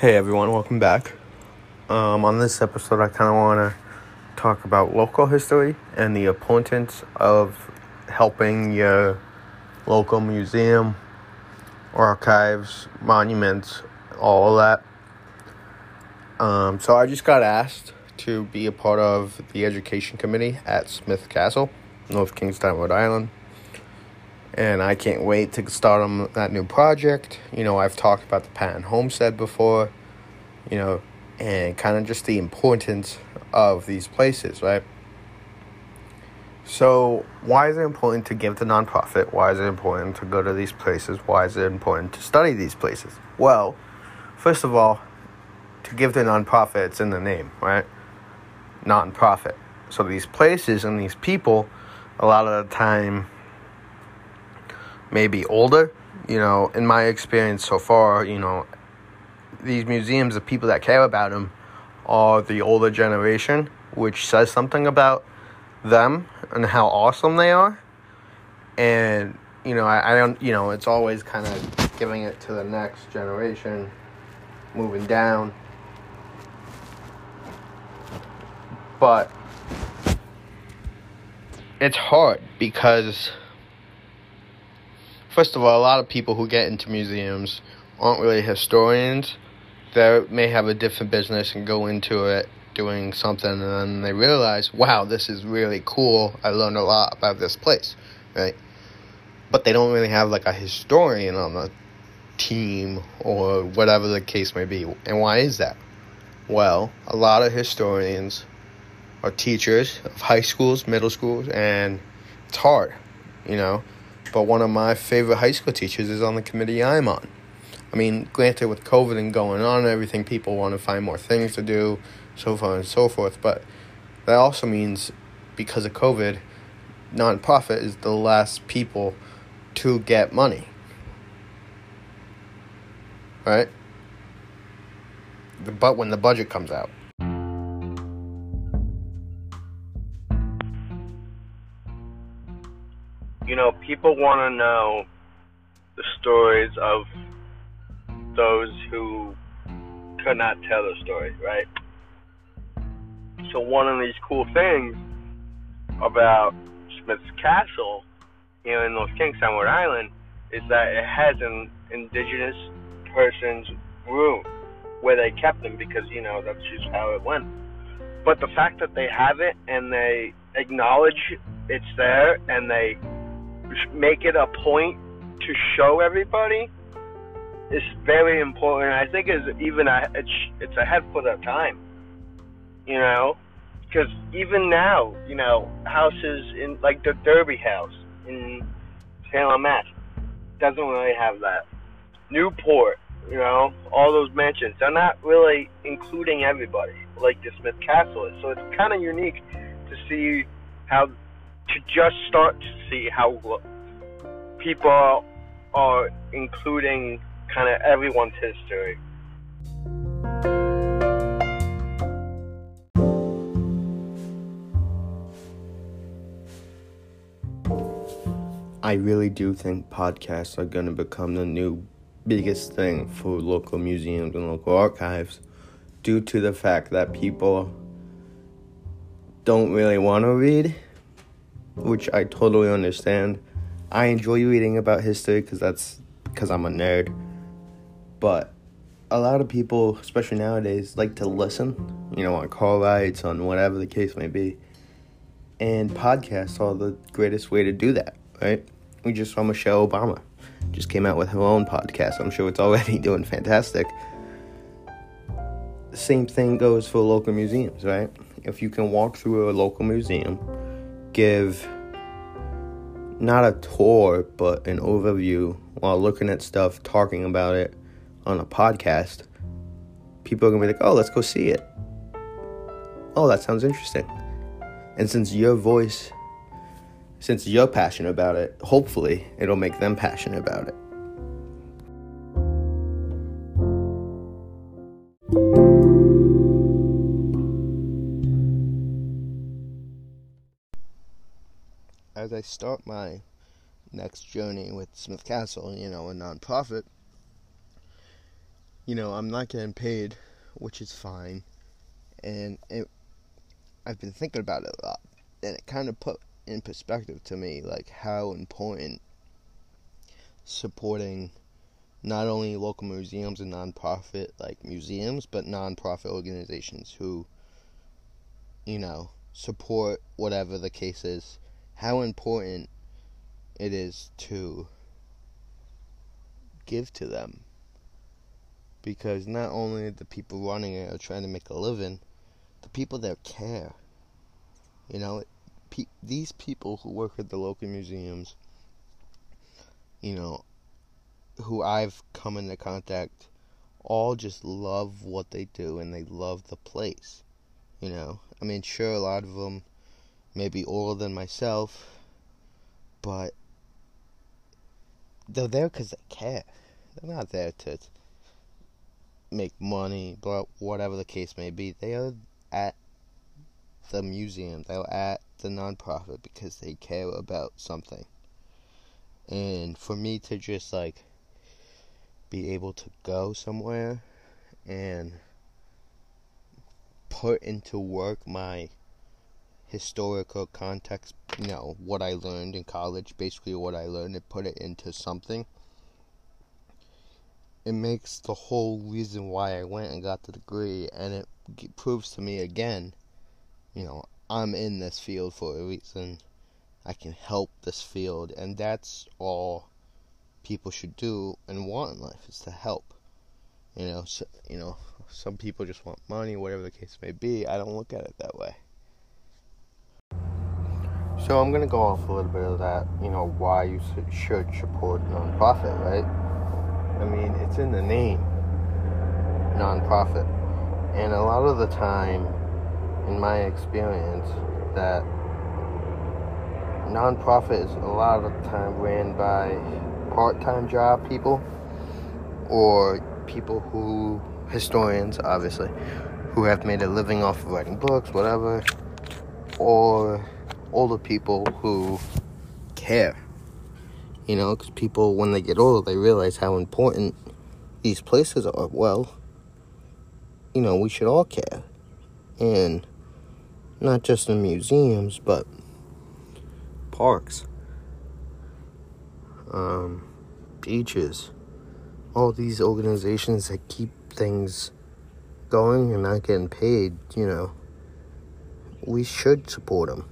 Hey everyone, welcome back. Um, on this episode, I kind of want to talk about local history and the importance of helping your local museum, archives, monuments, all that. Um, so I just got asked to be a part of the education committee at Smith Castle, North Kingstown, Rhode Island and I can't wait to start on that new project. You know, I've talked about the patent Homestead before, you know, and kind of just the importance of these places, right? So, why is it important to give to nonprofit? Why is it important to go to these places? Why is it important to study these places? Well, first of all, to give to nonprofit, it's in the name, right? Nonprofit. So, these places and these people, a lot of the time, maybe older. You know, in my experience so far, you know, these museums, the people that care about them are the older generation, which says something about them and how awesome they are. And, you know, I, I don't, you know, it's always kind of giving it to the next generation, moving down. But it's hard because first of all, a lot of people who get into museums aren't really historians. They may have a different business and go into it doing something, and then they realize, wow, this is really cool. I learned a lot about this place, right? But they don't really have like a historian on the team or whatever the case may be. And why is that? Well, a lot of historians are teachers of high schools, middle schools, and it's hard, you know but one of my favorite high school teachers is on the committee I'm on. I mean, granted, with COVID and going on and everything, people want to find more things to do, so far and so forth. But that also means because of COVID, nonprofit is the last people to get money. Right? But when the budget comes out. Know, people want to know the stories of those who could not tell the story, right? So one of these cool things about Smith's Castle here in North Kingstown, Rhode Island, is that it has an indigenous person's room where they kept them because you know that's just how it went. But the fact that they have it and they acknowledge it's there and they make it a point to show everybody is very important. I think is even a, it's it's ahead for the time. You know, because even now, you know, houses in like the Derby House in Salem, Mass, doesn't really have that. Newport, you know, all those mansions, they're not really including everybody like the Smith Castle is. So it's kind of unique to see how to just start to see how people are including kind of everyone's history. I really do think podcasts are going to become the new biggest thing for local museums and local archives due to the fact that people don't really want to read which I totally understand. I enjoy reading about history because that's because I'm a nerd. But a lot of people, especially nowadays, like to listen, you know, on car rides, on whatever the case may be. And podcasts are the greatest way to do that, right? We just saw Michelle Obama just came out with her own podcast. I'm sure it's already doing fantastic. Same thing goes for local museums, right? If you can walk through a local museum give not a tour, but an overview while looking at stuff, talking about it on a podcast, people are gonna be like, oh, let's go see it. Oh, that sounds interesting. And since your voice, since you're passionate about it, hopefully it'll make them passionate about it. I start my next journey with Smith Castle, you know, a nonprofit, you know, I'm not getting paid, which is fine. And it, I've been thinking about it a lot. And it kind of put in perspective to me, like, how important supporting not only local museums and nonprofit like museums, but nonprofit organizations who, you know, support whatever the case is, how important it is to give to them. Because not only the people running it are trying to make a living, the people that care. You know, pe- these people who work at the local museums, you know, who I've come into contact all just love what they do and they love the place. You know, I mean, sure, a lot of them may be older than myself, but they're there because they care. They're not there to make money, but whatever the case may be. They are at the museum, they're at the nonprofit because they care about something. And for me to just like be able to go somewhere and put into work my historical context, you know, what I learned in college, basically what I learned, and put it into something. It makes the whole reason why I went and got the degree, and it proves to me again, you know, I'm in this field for a reason. I can help this field, and that's all people should do and want in life is to help. You know, so, you know, some people just want money, whatever the case may be. I don't look at it that way. So I'm gonna go off a little bit of that. You know, why you should support nonprofit, right? I mean, it's in the name, nonprofit, and a lot of the time, in my experience, that nonprofit is a lot of the time ran by part-time job people or people who historians obviously who have made a living off of writing books whatever or older people who care you know because people when they get older they realize how important these places are well you know we should all care and not just in museums but parks um, beaches, all these organizations that keep things going and not getting paid, you know, we should support them.